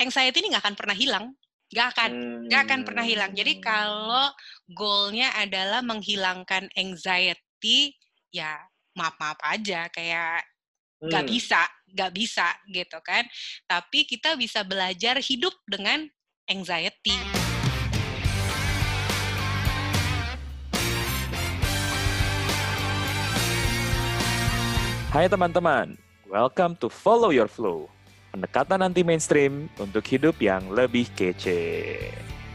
anxiety ini nggak akan pernah hilang. Nggak akan, nggak akan pernah hilang. Jadi kalau goalnya adalah menghilangkan anxiety, ya maaf-maaf aja, kayak nggak Hmm. bisa, nggak bisa gitu kan. Tapi kita bisa belajar hidup dengan anxiety. Hai teman-teman, welcome to Follow Your Flow, pendekatan anti mainstream untuk hidup yang lebih kece.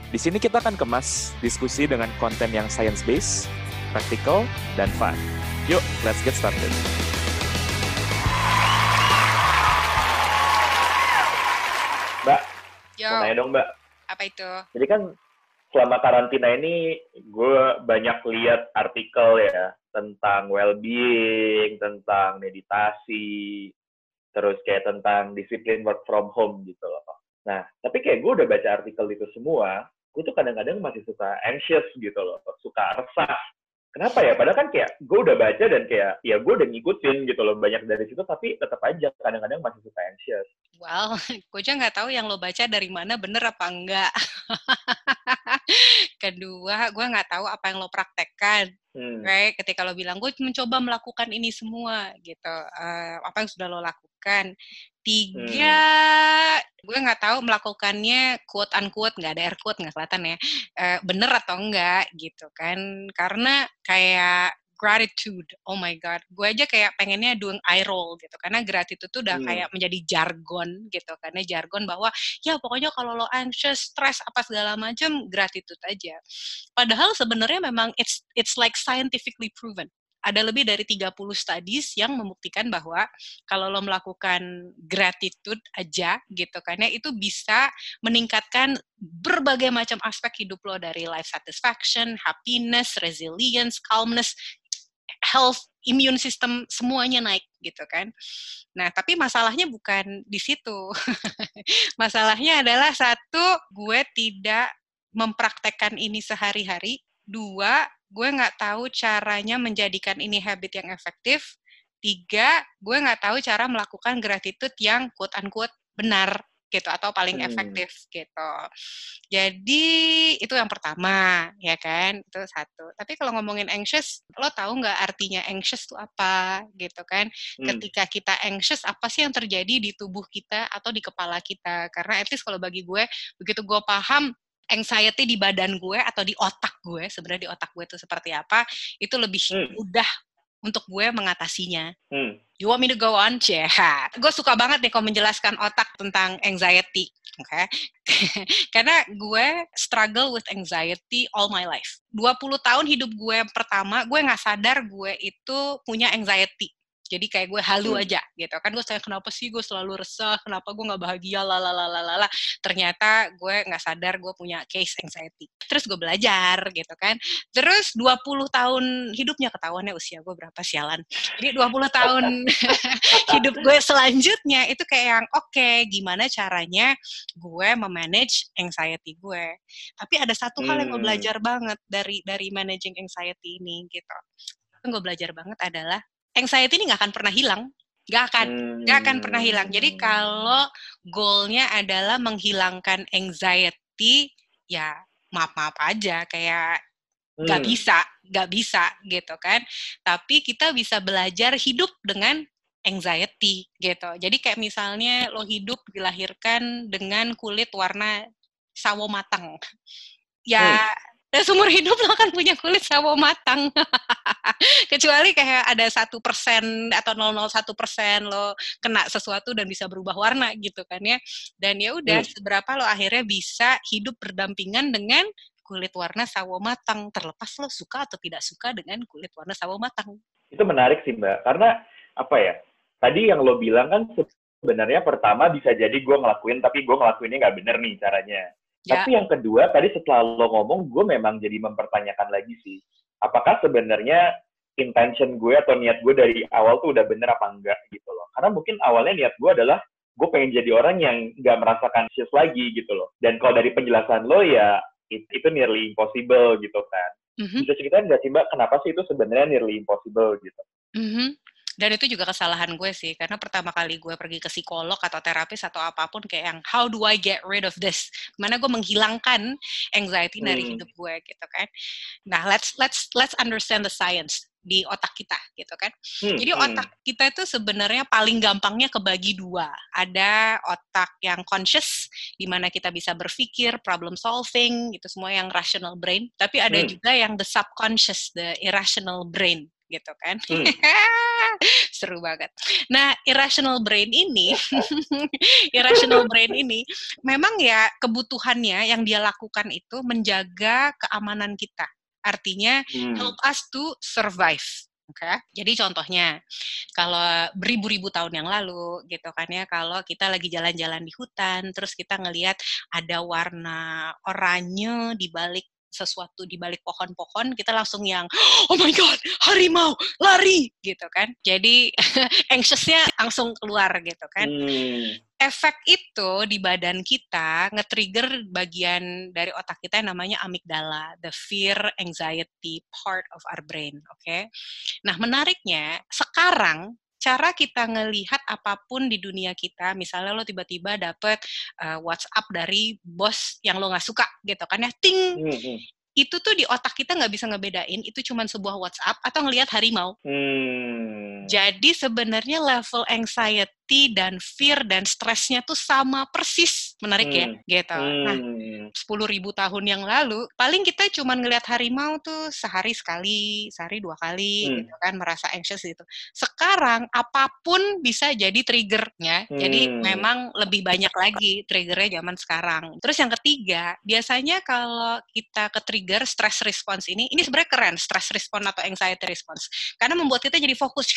Di sini kita akan kemas diskusi dengan konten yang science-based, practical, dan fun. Yuk, let's get started. Mbak, Yo, mau nanya dong Mbak. apa itu? Jadi kan selama karantina ini gue banyak lihat artikel ya tentang well-being, tentang meditasi, terus kayak tentang disiplin work from home gitu loh. Nah, tapi kayak gue udah baca artikel itu semua, gue tuh kadang-kadang masih suka anxious gitu loh, suka resah. Kenapa ya? Padahal kan kayak gue udah baca dan kayak ya gue udah ngikutin gitu loh banyak dari situ, tapi tetap aja kadang-kadang masih suka anxious. Well, gue aja nggak tahu yang lo baca dari mana bener apa enggak. Kedua, gue nggak tahu apa yang lo praktekkan. Hmm. Right? Ketika lo bilang, gue mencoba melakukan ini semua, gitu. Eh, apa yang sudah lo lakukan? Tiga, gue nggak tahu melakukannya quote unquote, nggak ada air quote, nggak kelihatan ya. Eh, bener atau enggak, gitu kan. Karena kayak gratitude, oh my god, gue aja kayak pengennya doing eye roll gitu, karena gratitude tuh udah Hmm. kayak menjadi jargon gitu, karena jargon bahwa ya pokoknya kalau lo anxious, stress apa segala macam, gratitude aja. Padahal sebenarnya memang it's it's like scientifically proven. Ada lebih dari 30 studies yang membuktikan bahwa kalau lo melakukan gratitude aja gitu kan ya itu bisa meningkatkan berbagai macam aspek hidup lo dari life satisfaction, happiness, resilience, calmness, health, immune system semuanya naik gitu kan. Nah, tapi masalahnya bukan di situ. masalahnya adalah satu, gue tidak mempraktekkan ini sehari-hari. Dua, gue nggak tahu caranya menjadikan ini habit yang efektif. Tiga, gue nggak tahu cara melakukan gratitude yang quote unquote benar gitu atau paling Hmm. efektif gitu. Jadi itu yang pertama ya kan itu satu. Tapi kalau ngomongin anxious, lo tahu nggak artinya anxious itu apa gitu kan? Hmm. Ketika kita anxious, apa sih yang terjadi di tubuh kita atau di kepala kita? Karena at least kalau bagi gue, begitu gue paham anxiety di badan gue atau di otak gue, sebenarnya di otak gue itu seperti apa, itu lebih Hmm. mudah untuk gue mengatasinya. Hmm. You want me to go on? Yeah. Gue suka banget nih kalau menjelaskan otak tentang anxiety. Oke. Karena gue struggle with anxiety all my life. 20 tahun hidup gue yang pertama, gue nggak sadar gue itu punya anxiety. Jadi kayak gue halu Hmm. aja gitu kan. Gue saya kenapa sih gue selalu resah, kenapa gue nggak bahagia, lalalalalala. Ternyata gue nggak sadar gue punya case anxiety. Terus gue belajar gitu kan. Terus 20 tahun hidupnya ketahuannya usia gue berapa sialan. Jadi 20 tahun hidup gue selanjutnya itu kayak yang oke gimana caranya gue memanage anxiety gue. Tapi ada satu hal yang gue Hmm. belajar banget dari dari managing anxiety ini gitu. Yang gue belajar banget adalah anxiety ini nggak akan pernah hilang, nggak akan nggak akan pernah hilang. Jadi kalau goalnya adalah menghilangkan anxiety, ya maaf-maaf aja kayak nggak Hmm. bisa, nggak bisa gitu kan. Tapi kita bisa belajar hidup dengan anxiety gitu. Jadi kayak misalnya lo hidup dilahirkan dengan kulit warna sawo matang. Ya, dan seumur hidup lo akan punya kulit sawo matang. Kecuali kayak ada satu persen atau 001 persen lo kena sesuatu dan bisa berubah warna gitu kan ya. Dan ya udah Hmm. seberapa lo akhirnya bisa hidup berdampingan dengan kulit warna sawo matang terlepas lo suka atau tidak suka dengan kulit warna sawo matang. Itu menarik sih Mbak, karena apa ya? Tadi yang lo bilang kan sebenarnya pertama bisa jadi gue ngelakuin, tapi gue ngelakuinnya nggak bener nih caranya. Ya. Tapi yang kedua, tadi setelah lo ngomong, gue memang jadi mempertanyakan lagi sih. Apakah sebenarnya intention gue atau niat gue dari awal tuh udah bener apa enggak gitu loh. Karena mungkin awalnya niat gue adalah gue pengen jadi orang yang nggak merasakan anxious lagi gitu loh. Dan kalau dari penjelasan lo ya it- itu nearly impossible gitu kan. Mhm, Bisa ceritain nggak sih Mbak, kenapa sih itu sebenarnya nearly impossible gitu? mhm. Dan itu juga kesalahan gue sih, karena pertama kali gue pergi ke psikolog atau terapis atau apa pun kayak yang how do I get rid of this? Mana gue menghilangkan anxiety hmm. dari hidup gue gitu kan. Nah, let's let's let's understand the science di otak kita gitu kan. Hmm, Jadi hmm. otak kita itu sebenarnya paling gampangnya kebagi dua. Ada otak yang conscious di mana kita bisa berpikir, problem solving, itu semua yang rational brain, tapi ada hmm. juga yang the subconscious, the irrational brain gitu kan. Hmm. Seru banget. Nah, irrational brain ini irrational brain ini memang ya kebutuhannya yang dia lakukan itu menjaga keamanan kita artinya hmm. help us to survive. Oke, okay? jadi contohnya kalau beribu-ribu tahun yang lalu gitu kan ya, kalau kita lagi jalan-jalan di hutan, terus kita ngelihat ada warna oranye di balik sesuatu di balik pohon-pohon kita langsung yang oh my god harimau lari gitu kan jadi anxiousnya langsung keluar gitu kan hmm. efek itu di badan kita nge-trigger bagian dari otak kita yang namanya amigdala the fear anxiety part of our brain oke okay? nah menariknya sekarang cara kita ngelihat apa pun di dunia kita, misalnya lo tiba-tiba dapet uh, WhatsApp dari bos yang lo nggak suka gitu kan ya, ting, hmm. hmm. itu tuh di otak kita nggak bisa ngebedain itu cuma sebuah WhatsApp atau ngelihat harimau. Hmm. Jadi sebenarnya level anxiety anxiety dan fear dan stresnya tuh sama persis menarik ya, hmm. ya gitu nah, hmm. nah sepuluh ribu tahun yang lalu paling kita cuma ngelihat harimau tuh sehari sekali sehari dua kali hmm. gitu kan merasa anxious gitu sekarang apa pun bisa jadi triggernya hmm. jadi memang lebih banyak lagi triggernya zaman sekarang terus yang ketiga biasanya kalau kita ke trigger stress response ini ini sebenarnya keren stress response atau anxiety response karena membuat kita jadi fokus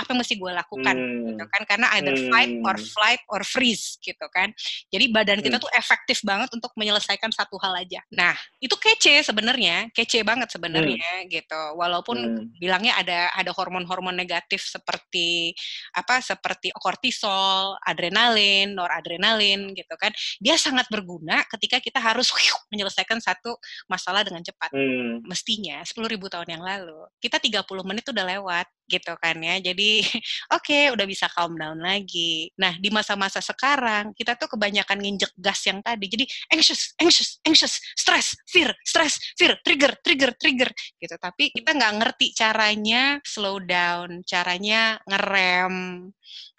apa yang mesti gue lakukan hmm. gitu kan karena either hmm. fight or flight or freeze gitu kan jadi badan kita hmm. tuh efektif banget untuk menyelesaikan satu hal aja nah itu kece sebenarnya kece banget sebenarnya hmm. gitu walaupun hmm. bilangnya ada ada hormon-hormon negatif seperti apa seperti kortisol adrenalin noradrenalin gitu kan dia sangat berguna ketika kita harus menyelesaikan satu masalah dengan cepat hmm. mestinya 10.000 tahun yang lalu kita 30 menit udah lewat gitu kan ya. Jadi oke okay, udah bisa calm down lagi. Nah di masa-masa sekarang kita tuh kebanyakan nginjek gas yang tadi. Jadi anxious, anxious, anxious, stress, fear, stress, fear, trigger, trigger, trigger gitu. Tapi kita nggak ngerti caranya slow down, caranya ngerem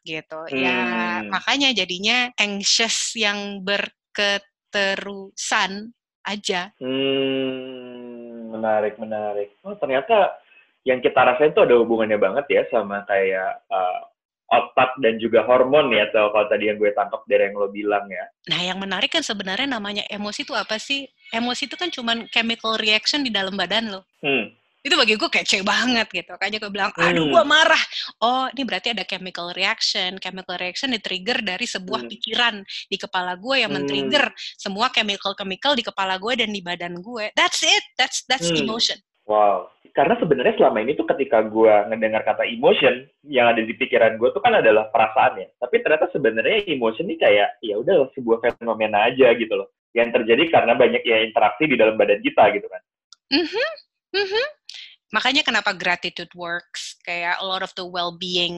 gitu. Ya, hmm. Ya makanya jadinya anxious yang berketerusan aja. Hmm, menarik, menarik. Oh ternyata yang kita rasain itu ada hubungannya banget ya sama kayak uh, otak dan juga hormon ya atau kalau tadi yang gue tangkap dari yang lo bilang ya. Nah yang menarik kan sebenarnya namanya emosi itu apa sih? Emosi itu kan cuman chemical reaction di dalam badan lo. Hmm. Itu bagi gue kece banget gitu. Kayaknya gue bilang, aduh hmm. gue marah. Oh ini berarti ada chemical reaction. Chemical reaction di-trigger dari sebuah hmm. pikiran di kepala gue yang hmm. men-trigger semua chemical-chemical di kepala gue dan di badan gue. That's it. That's that's hmm. emotion. Wow karena sebenarnya selama ini tuh ketika gue ngedengar kata emotion yang ada di pikiran gue tuh kan adalah perasaan ya tapi ternyata sebenarnya emotion ini kayak ya udah sebuah fenomena aja gitu loh yang terjadi karena banyak ya interaksi di dalam badan kita gitu kan mm-hmm. Mm-hmm. makanya kenapa gratitude works kayak a lot of the well-being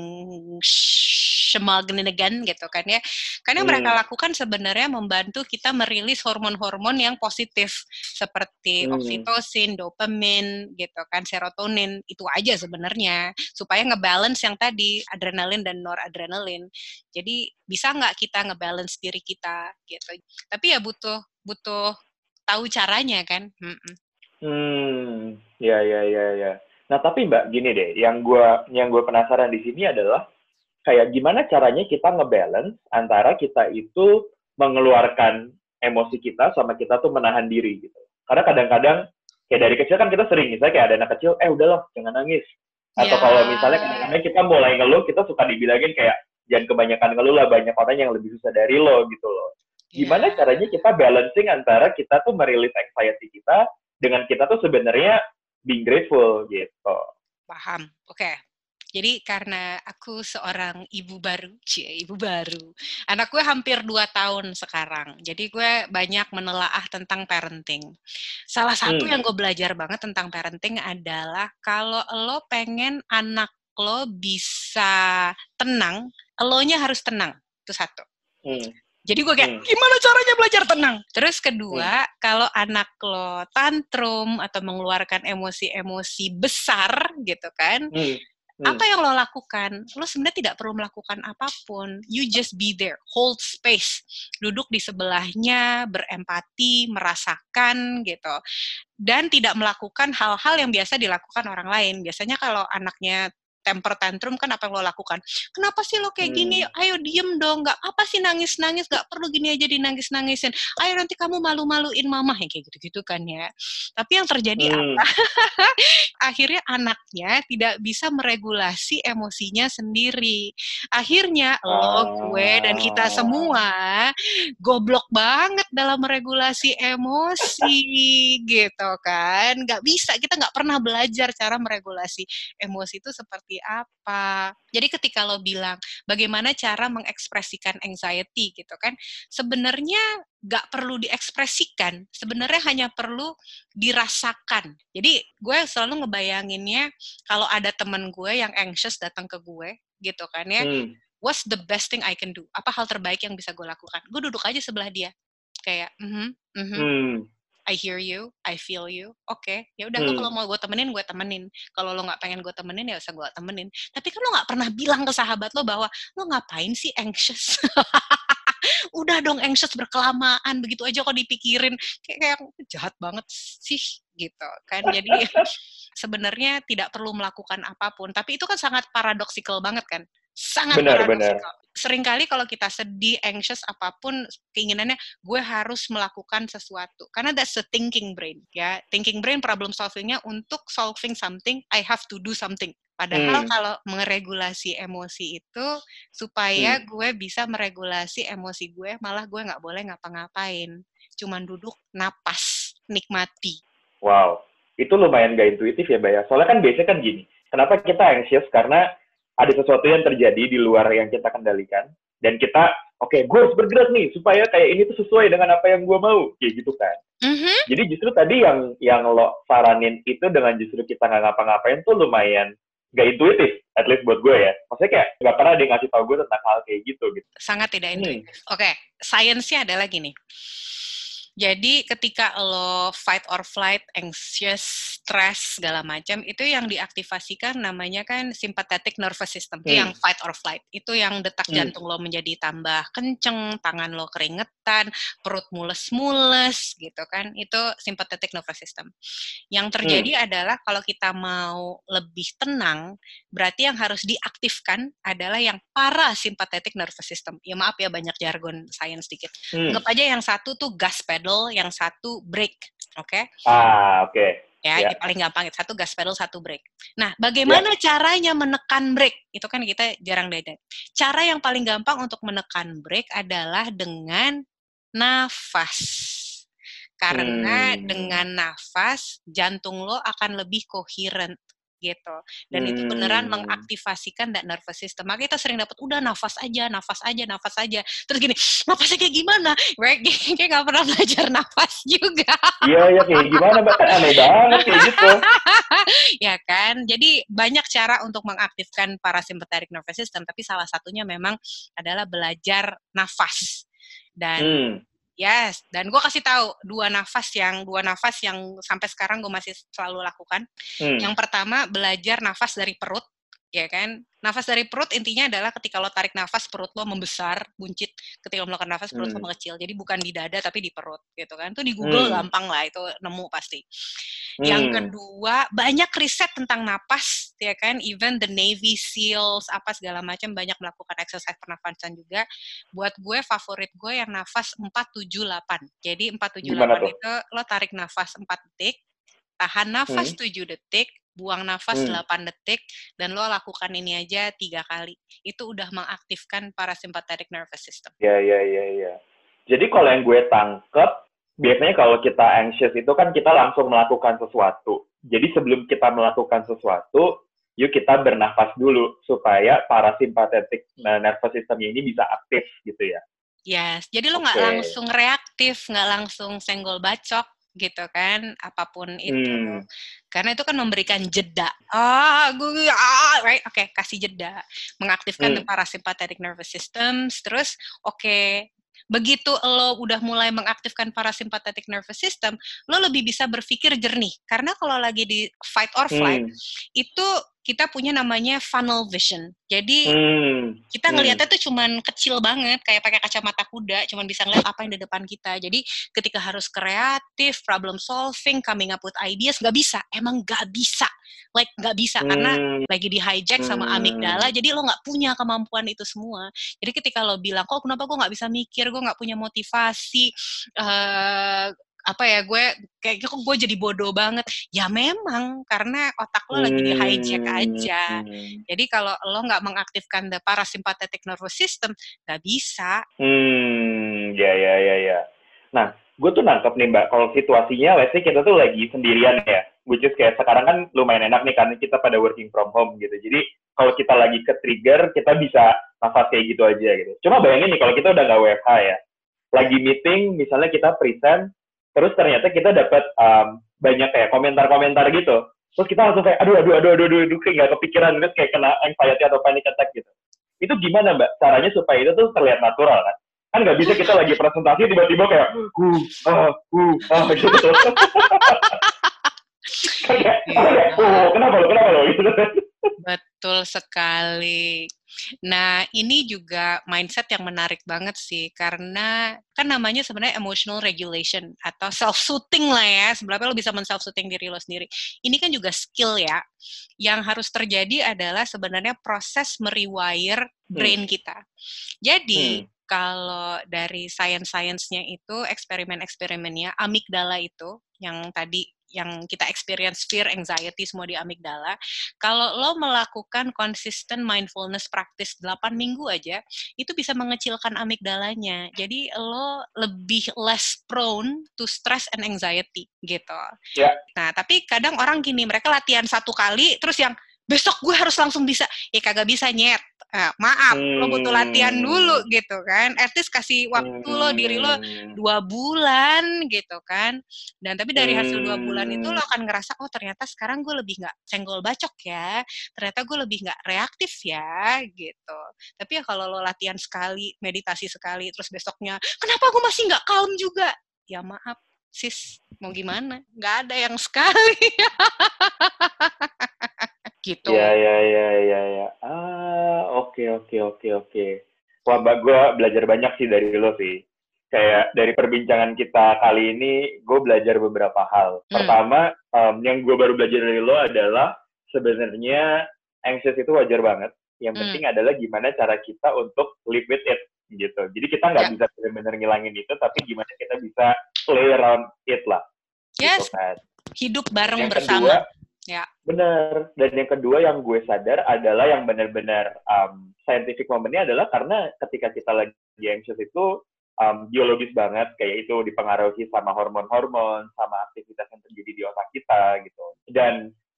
again gitu kan ya. Karena hmm. mereka lakukan sebenarnya membantu kita merilis hormon-hormon yang positif seperti hmm. oksitosin, dopamin gitu kan, serotonin itu aja sebenarnya supaya ngebalance yang tadi adrenalin dan noradrenalin. Jadi bisa nggak kita ngebalance diri kita gitu. Tapi ya butuh butuh tahu caranya kan. Hmm, hmm. ya ya ya ya. Nah tapi mbak gini deh, yang gue yang gue penasaran di sini adalah kayak gimana caranya kita ngebalance antara kita itu mengeluarkan emosi kita sama kita tuh menahan diri gitu. Karena kadang-kadang kayak dari kecil kan kita sering misalnya kayak ada anak kecil, eh udahlah jangan nangis. Atau yeah. kalau misalnya kadang-kadang kita mulai ngeluh, kita suka dibilangin kayak jangan kebanyakan ngeluh lah, banyak orang yang lebih susah dari lo gitu loh. Gimana yeah. caranya kita balancing antara kita tuh merilis anxiety kita dengan kita tuh sebenarnya being grateful gitu. Paham. Oke. Okay. Jadi karena aku seorang ibu baru, cie ibu baru. Anak gue hampir dua tahun sekarang. Jadi gue banyak menelaah tentang parenting. Salah satu hmm. yang gue belajar banget tentang parenting adalah kalau lo pengen anak lo bisa tenang, elonya harus tenang. Itu satu. Hmm. Jadi gue kayak, Hmm. gimana caranya belajar tenang? Terus kedua, Hmm. kalau anak lo tantrum atau mengeluarkan emosi-emosi besar gitu kan, Hmm. Hmm. apa yang lo lakukan? Lo sebenarnya tidak perlu melakukan apa pun. You just be there, hold space, duduk di sebelahnya, berempati, merasakan gitu, dan tidak melakukan hal-hal yang biasa dilakukan orang lain. Biasanya kalau anaknya temper tantrum kan apa yang lo lakukan? Kenapa sih lo kayak gini? Hmm. Ayo diem dong, nggak apa sih nangis-nangis, nggak perlu gini aja dinangis-nangisin. Ayo nanti kamu malu-maluin mama, yang kayak gitu-gitu kan ya. Tapi yang terjadi Hmm. apa? akhirnya anaknya tidak bisa meregulasi emosinya sendiri. Akhirnya lo, gue, dan kita Ah. semua goblok banget dalam meregulasi emosi gitu kan. Nggak bisa, kita nggak pernah belajar cara meregulasi emosi itu seperti apa. Jadi ketika lo bilang bagaimana cara mengekspresikan anxiety gitu kan, sebenarnya nggak perlu diekspresikan, sebenarnya hanya perlu dirasakan. Jadi gue selalu ngebayanginnya kalau ada temen gue yang anxious datang ke gue gitu kan ya, Hmm. what's the best thing I can do? Apa hal terbaik yang bisa gue lakukan? Gue duduk aja sebelah dia, kayak, mhm, mhm, Hmm. I hear you, I feel you. Oke, ya udah Hmm. kalau mau gue temenin, gue temenin. Kalau lo nggak pengen gue temenin, ya usah gue temenin. Tapi kan lo nggak pernah bilang ke sahabat lo bahwa lo ngapain sih anxious? udah dong anxious berkelamaan begitu aja kok dipikirin kayak kayak jahat banget sih gitu kan jadi sebenarnya tidak perlu melakukan apa pun tapi itu kan sangat paradoksikal banget kan sangat Benar, paradoksikal sering kali kalau kita sedih anxious apa pun keinginannya gue harus melakukan sesuatu karena that's the thinking brain ya thinking brain problem solvingnya untuk solving something I have to do something Padahal Hmm. kalau meregulasi emosi itu supaya Hmm. gue bisa meregulasi emosi gue, malah gue nggak boleh ngapa-ngapain. Cuman duduk, napas, nikmati. Wow, itu lumayan gak intuitif ya, Mbak ya. Soalnya kan biasanya kan gini, kenapa kita anxious? Karena ada sesuatu yang terjadi di luar yang kita kendalikan. Dan kita, oke, gue harus bergerak nih, supaya kayak ini tuh sesuai dengan apa yang gue mau. Kayak gitu kan. Mhm. Jadi justru tadi yang yang lo saranin itu dengan justru kita nggak ngapa-ngapain tuh lumayan gak intuitif, at least buat gue ya. Maksudnya kayak nggak pernah dia ngasih tau gue tentang hal kayak gitu. gitu. Sangat tidak Hmm. intuitif. Oke, sainsnya adalah gini. Jadi ketika lo fight or flight, anxious, stress segala macam, itu yang diaktifasikan namanya kan sympathetic nervous system. Itu Hmm. yang fight or flight. Itu yang detak Hmm. jantung lo menjadi tambah kenceng, tangan lo keringetan, perut mules-mules gitu kan. Itu sympathetic nervous system. Yang terjadi adalah kalau kita mau lebih tenang, berarti yang harus diaktifkan adalah yang parasympathetic nervous system. Ya maaf ya banyak jargon sains dikit. Hmm. Anggap aja yang satu tuh gas pedal, yang satu brake. Oke? Ah, oke. Ya, Ya. ini paling gampang itu satu gas pedal, satu brake. Nah, bagaimana caranya menekan brake? Itu kan kita jarang beda. Cara yang paling gampang untuk menekan brake adalah dengan nafas. Karena Hmm. dengan nafas jantung lo akan lebih coherent gitu. Dan itu beneran Hmm. mengaktifasikan that nervous system. Makanya kita sering dapat udah nafas aja, nafas aja, nafas aja. Terus gini, nafasnya kayak gimana? Right? Kayak nggak pernah belajar nafas juga. Iya, iya, kayak gimana, Mbak? Kan aneh banget kayak gitu. ya kan? Jadi banyak cara untuk mengaktifkan parasympathetic nervous system, tapi salah satunya memang adalah belajar nafas. Dan Hmm. Yes, dan gue kasih tahu dua nafas yang dua nafas yang sampai sekarang gue masih selalu lakukan. Hmm. Yang pertama belajar nafas dari perut, ya kan? Nafas dari perut intinya adalah ketika lo tarik nafas perut lo membesar, buncit. Ketika lo melakukan nafas perut lo Hmm. mengecil. Jadi bukan di dada tapi di perut, gitu kan? Itu di Google Hmm. gampang lah, itu nemu pasti. Yang Hmm. kedua, banyak riset tentang napas, ya kan? Even the Navy SEALs, apa segala macam banyak melakukan exercise pernafasan juga. Buat gue, favorit gue yang nafas 478. Jadi 478 Gimana tuh? itu lo tarik nafas 4 detik, tahan nafas Hmm. 7 detik, buang nafas Hmm. 8 detik, dan lo lakukan ini aja tiga kali. Itu udah mengaktifkan parasympathetic nervous system. Ya, ya, ya, ya. Jadi kalau yang gue tangkep, biasanya kalau kita anxious itu kan kita langsung melakukan sesuatu. Jadi sebelum kita melakukan sesuatu, yuk kita bernafas dulu supaya parasympathetic nervous system ini bisa aktif gitu ya. Yes, jadi lo nggak Oke. langsung reaktif, nggak langsung senggol bacok gitu kan, apa pun itu. Hmm. Karena itu kan memberikan jeda. Ah, gue ah, right, oke, okay, kasih jeda, mengaktifkan hmm. the parasympathetic nervous system, terus oke, okay, begitu lo udah mulai mengaktifkan parasympathetic nervous system, lo lebih bisa berpikir jernih. Karena kalau lagi di fight or flight, hmm. itu kita punya namanya funnel vision. Jadi hmm. kita hmm. ngelihatnya hmm. tuh cuman kecil banget, kayak pakai kacamata kuda, cuman bisa ngeliat apa yang di depan kita. Jadi ketika harus kreatif, problem solving, coming up with ideas, nggak bisa. Emang nggak bisa. Like nggak bisa hmm. karena lagi di hijack sama amigdala. Hmm. Jadi lo nggak punya kemampuan itu semua. Jadi ketika lo bilang, kok kenapa gue nggak bisa mikir, gue nggak punya motivasi, uh, apa ya gue kayak kok gue jadi bodoh banget ya memang karena otak lo lagi di hijack aja hmm. jadi kalau lo nggak mengaktifkan the parasympathetic nervous system nggak bisa hmm ya ya ya ya nah gue tuh nangkep nih mbak kalau situasinya let's say kita tuh lagi sendirian ya which is kayak sekarang kan lumayan enak nih karena kita pada working from home gitu. Jadi kalau kita lagi ke trigger kita bisa nafas kayak gitu aja gitu. Cuma bayangin nih kalau kita udah nggak WFH ya lagi meeting misalnya kita present terus ternyata kita dapat um, banyak kayak komentar-komentar gitu. Terus kita langsung kayak aduh aduh aduh aduh aduh, aduh kayak nggak kepikiran gitu kayak kena anxiety atau panic attack gitu. Itu gimana mbak? Caranya supaya itu tuh terlihat natural kan? Kan nggak bisa kita lagi presentasi tiba-tiba kayak uh ah uh ah gitu oh, kenapa lo kenapa lo gitu Betul sekali. Nah, ini juga mindset yang menarik banget sih, karena kan namanya sebenarnya emotional regulation atau self-soothing lah ya, sebenarnya lo bisa men-self-soothing diri lo sendiri. Ini kan juga skill ya, yang harus terjadi adalah sebenarnya proses merewire brain hmm. kita. Jadi, hmm kalau dari science-science-nya itu eksperimen-eksperimennya amigdala itu yang tadi yang kita experience fear, anxiety semua di amigdala. Kalau lo melakukan consistent mindfulness practice 8 minggu aja, itu bisa mengecilkan amigdalanya. Jadi lo lebih less prone to stress and anxiety gitu. Yeah. Nah, tapi kadang orang gini, mereka latihan satu kali terus yang besok gue harus langsung bisa ya kagak bisa nyet uh, maaf hmm. lo butuh latihan dulu hmm. gitu kan at least kasih waktu hmm. lo diri lo dua bulan gitu kan dan tapi dari hasil dua bulan itu lo akan ngerasa oh ternyata sekarang gue lebih nggak senggol bacok ya ternyata gue lebih nggak reaktif ya gitu tapi ya kalau lo latihan sekali meditasi sekali terus besoknya kenapa gue masih nggak calm juga ya maaf sis mau gimana nggak ada yang sekali gitu. Ya ya ya ya ya. Ah oke okay, oke okay, oke okay, oke. Okay. Wah gue belajar banyak sih dari lo sih. Kayak dari perbincangan kita kali ini, gue belajar beberapa hal. Hmm. Pertama, um, yang gue baru belajar dari lo adalah sebenarnya anxious itu wajar banget. Yang hmm. penting adalah gimana cara kita untuk live with it gitu. Jadi kita nggak yeah. bisa benar-benar ngilangin itu, tapi gimana kita bisa play around it lah. Gitu yes. Gitu kan. Hidup bareng yang bersama. Kedua, Ya. Bener. Dan yang kedua yang gue sadar adalah yang benar-benar um, scientific momennya adalah karena ketika kita lagi anxious itu um, biologis banget, kayak itu dipengaruhi sama hormon-hormon, sama aktivitas yang terjadi di otak kita gitu. Dan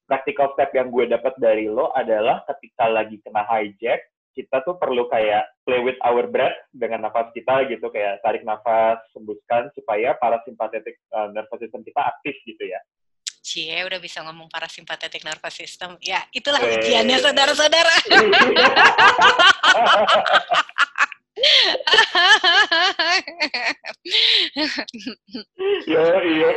practical step yang gue dapat dari lo adalah ketika lagi kena hijack, kita tuh perlu kayak play with our breath dengan nafas kita gitu, kayak tarik nafas, sembuskan supaya parasympathetic uh, nervous system kita aktif gitu ya. Cie udah bisa ngomong parasympathetic nervous system. Ya, itulah ujiannya saudara-saudara. yo, yo,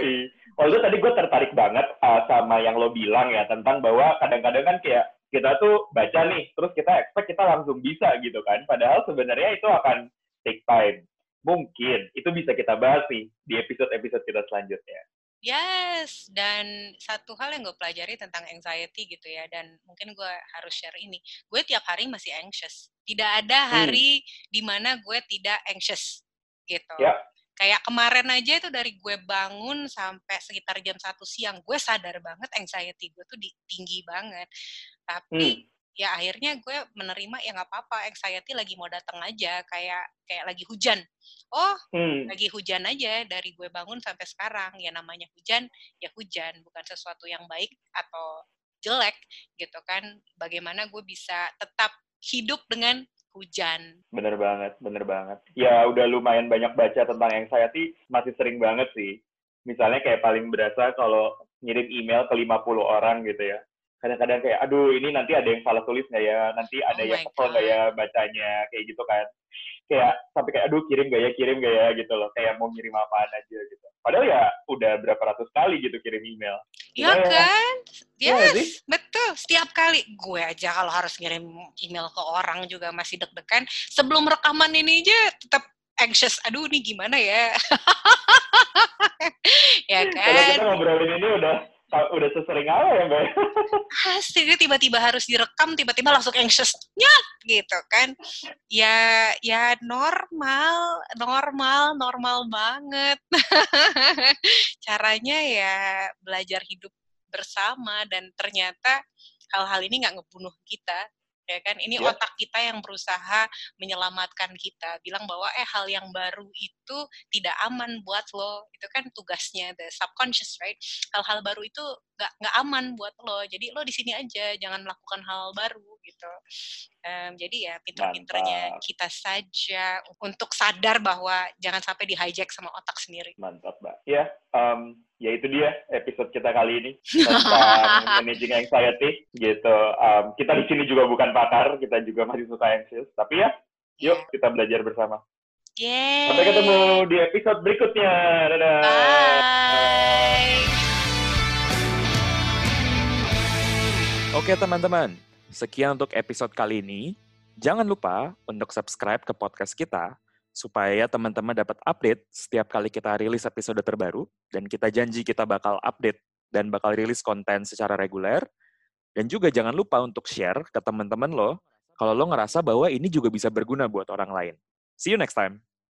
Waktu tadi gue tertarik banget uh, sama yang lo bilang ya tentang bahwa kadang-kadang kan kayak kita tuh baca nih, terus kita expect kita langsung bisa gitu kan. Padahal sebenarnya itu akan take time. Mungkin itu bisa kita bahas nih di episode-episode kita selanjutnya. Yes, dan satu hal yang gue pelajari tentang anxiety gitu ya, dan mungkin gue harus share ini. Gue tiap hari masih anxious. Tidak ada hmm. hari hmm. di mana gue tidak anxious gitu. Yeah. Kayak kemarin aja itu dari gue bangun sampai sekitar jam satu siang, gue sadar banget anxiety gue tuh tinggi banget. Tapi hmm ya akhirnya gue menerima ya nggak apa-apa anxiety lagi mau datang aja kayak kayak lagi hujan oh hmm. lagi hujan aja dari gue bangun sampai sekarang ya namanya hujan ya hujan bukan sesuatu yang baik atau jelek gitu kan bagaimana gue bisa tetap hidup dengan hujan. Bener banget, bener banget. Ya udah lumayan banyak baca tentang anxiety, masih sering banget sih. Misalnya kayak paling berasa kalau ngirim email ke 50 orang gitu ya kadang-kadang kayak aduh ini nanti ada yang salah tulis nggak ya nanti ada Oh yang kesel nggak ya bacanya kayak gitu kan kayak sampai kayak aduh kirim gak ya kirim gak ya gitu loh kayak mau ngirim apaan aja gitu padahal ya udah berapa ratus kali gitu kirim email Iya Iya. kan? Sih? Yes, betul. Setiap kali gue aja kalau harus ngirim email ke orang juga masih deg-degan. Sebelum rekaman ini aja tetap anxious. Aduh, nih gimana ya? ya kalau kita kan? ngobrolin ini udah udah sesering apa ya mbak Hasilnya tiba-tiba harus direkam, tiba-tiba langsung anxious. Nyat! Gitu kan. Ya, ya normal, normal, normal banget. Caranya ya belajar hidup bersama dan ternyata hal-hal ini nggak ngebunuh kita ya kan? Ini Ya. otak kita yang berusaha menyelamatkan kita. Bilang bahwa eh hal yang baru itu tidak aman buat lo. Itu kan tugasnya the subconscious right? Hal-hal baru itu nggak nggak aman buat lo. Jadi lo di sini aja jangan melakukan hal baru gitu. Em, jadi ya pinter-pinternya kita saja untuk sadar bahwa jangan sampai di hijack sama otak sendiri. Mantap mbak. Ya em, ya itu dia episode kita kali ini tentang managing anxiety gitu. Em, kita di sini juga bukan pakar kita juga masih suka anxious tapi ya yuk kita belajar bersama. Yeay. sampai ketemu di episode berikutnya. Dadah. Bye. Oke teman-teman, sekian untuk episode kali ini. Jangan lupa untuk subscribe ke podcast kita supaya teman-teman dapat update setiap kali kita rilis episode terbaru dan kita janji kita bakal update dan bakal rilis konten secara reguler. Dan juga jangan lupa untuk share ke teman-teman lo kalau lo ngerasa bahwa ini juga bisa berguna buat orang lain. See you next time.